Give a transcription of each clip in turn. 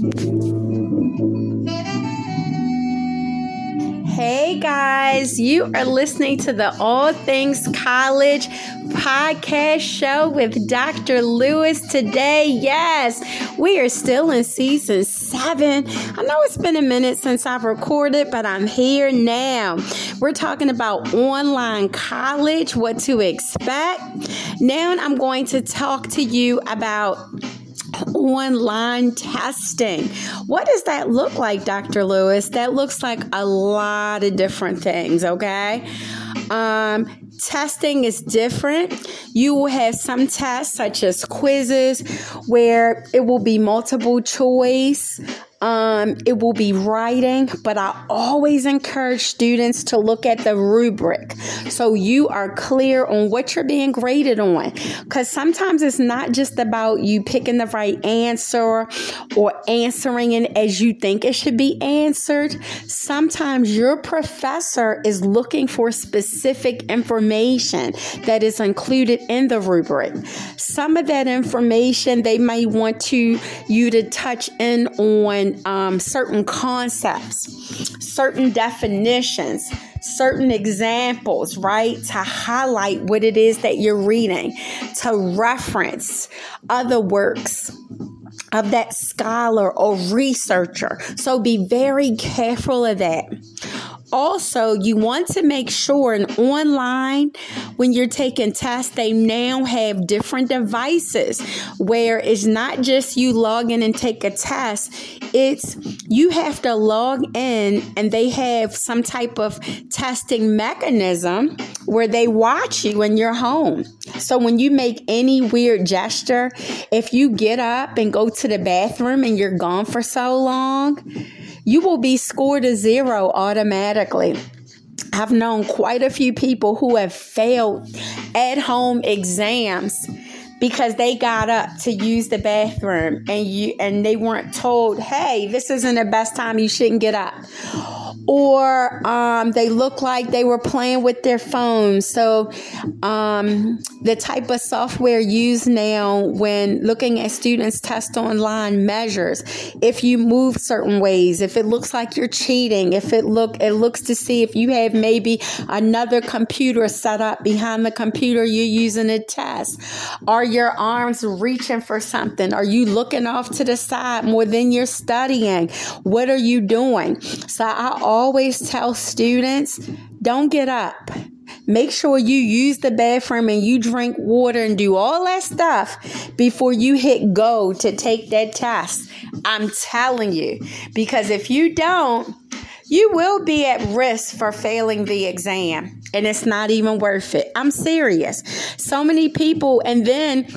Hey guys, you are listening to the All Things College podcast show with Dr. Lewis today. Yes, we are still in season seven. I know it's been a minute since I've recorded, but I'm here now. We're talking about online college, what to expect. Now I'm going to talk to you about online testing. What does that look like, Dr. Lewis? That looks like a lot of different things, okay? Um, testing is different. You will have some tests, such as quizzes, where it will be multiple choice. Um, it will be writing, but I always encourage students to look at the rubric so you are clear on what you're being graded on. Because sometimes it's not just about you picking the right answer or answering it as you think it should be answered. Sometimes your professor is looking for specific information that is included in the rubric. Some of that information they may want to you to touch in on um, certain concepts, certain definitions, certain examples, right? To highlight what it is that you're reading, to reference other works of that scholar or researcher. So be very careful of that also, you want to make sure and online when you're taking tests, they now have different devices where it's not just you log in and take a test, it's you have to log in and they have some type of testing mechanism where they watch you when you're home. So when you make any weird gesture, if you get up and go to the bathroom and you're gone for so long, you will be scored a zero automatically. I've known quite a few people who have failed at home exams because they got up to use the bathroom and you and they weren't told, "Hey, this isn't the best time. You shouldn't get up." Or um, they look like they were playing with their phones. So, um, the type of software used now when looking at students' test online measures if you move certain ways, if it looks like you're cheating, if it look it looks to see if you have maybe another computer set up behind the computer you're using to test. Are your arms reaching for something? Are you looking off to the side more than you're studying? What are you doing? So I always tell students don't get up. Make sure you use the bathroom and you drink water and do all that stuff before you hit go to take that test. I'm telling you. Because if you don't, you will be at risk for failing the exam and it's not even worth it. I'm serious. So many people, and then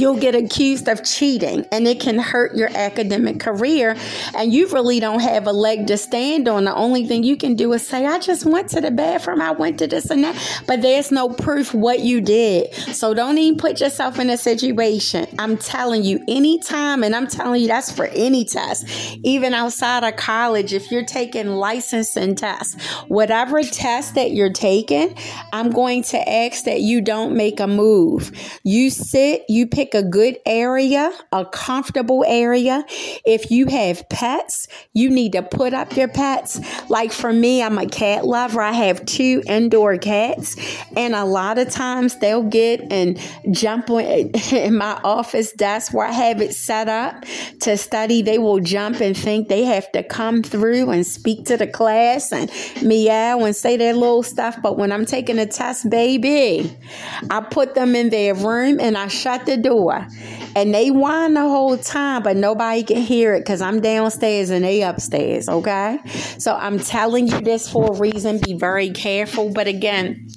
you'll get accused of cheating and it can hurt your academic career and you really don't have a leg to stand on. The only thing you can do is say i just went to the bathroom. I went to this and that but there's no proof what you did. So don't even put yourself in a situation. I'm telling you anytime and i'm telling you that's for any test. Even outside of college if you're taking licensing tests whatever test that you're taking i'm going to ask that you don't make a move. You sit you pick pick a good area, a comfortable area. If you have pets, you need to put up your pets. Like for me, I'm a cat lover. I have two indoor cats, and a lot of times they'll get and jump on in my office desk where I have it set up to study. They will jump and think they have to come through and speak to the class and meow and say their little stuff. But when I'm taking a test, baby, I put them in their room and I shut the door door. And they whine the whole time, but nobody can hear it because I'm downstairs and they upstairs, okay? So I'm telling you this for a reason. Be very careful. But again,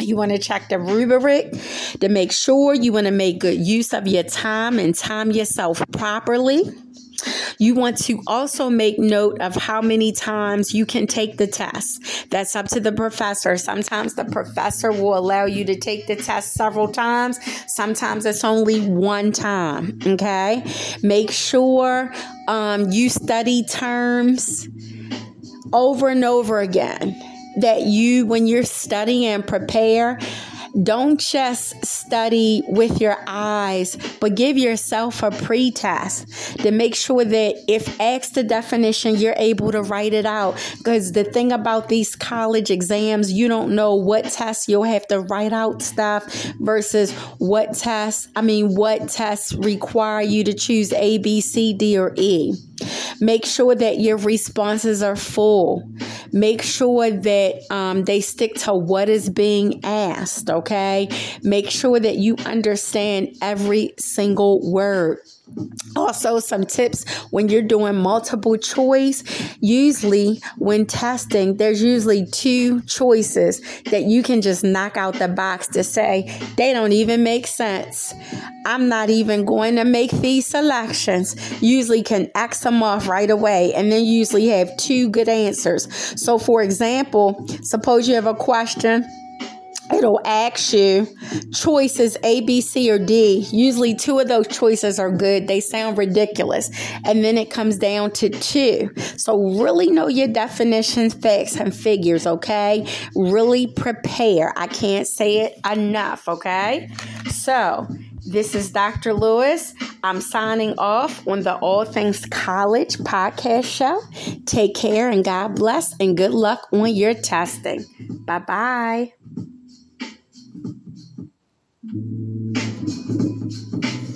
you want to check the rubric to make sure you want to make good use of your time and time yourself properly. You want to also make note of how many times you can take the test. That's up to the professor. Sometimes the professor will allow you to take the test several times. Sometimes it's only one time. Okay. Make sure um, you study terms over and over again. That you, when you're studying and prepare, Don't just study with your eyes, but give yourself a pretest to make sure that if asked the definition, you're able to write it out. Because the thing about these college exams, you don't know what tests you'll have to write out stuff versus what tests, I mean, what tests require you to choose A, B, C, D, or E. Make sure that your responses are full. Make sure that um, they stick to what is being asked, okay? Make sure that you understand every single word. Also, some tips when you're doing multiple choice. Usually, when testing, there's usually two choices that you can just knock out the box to say they don't even make sense. I'm not even going to make these selections. Usually, can X them off right away, and then usually have two good answers. So, for example, suppose you have a question it'll ask you choices A, B, C, or D. Usually, two of those choices are good. They sound ridiculous. And then it comes down to two. So, really know your definitions, facts, and figures, okay? Really prepare. I can't say it enough, okay? So, this is Dr. Lewis. I'm signing off on the All Things College podcast show. Take care and God bless and good luck on your testing. Bye bye. Thank you.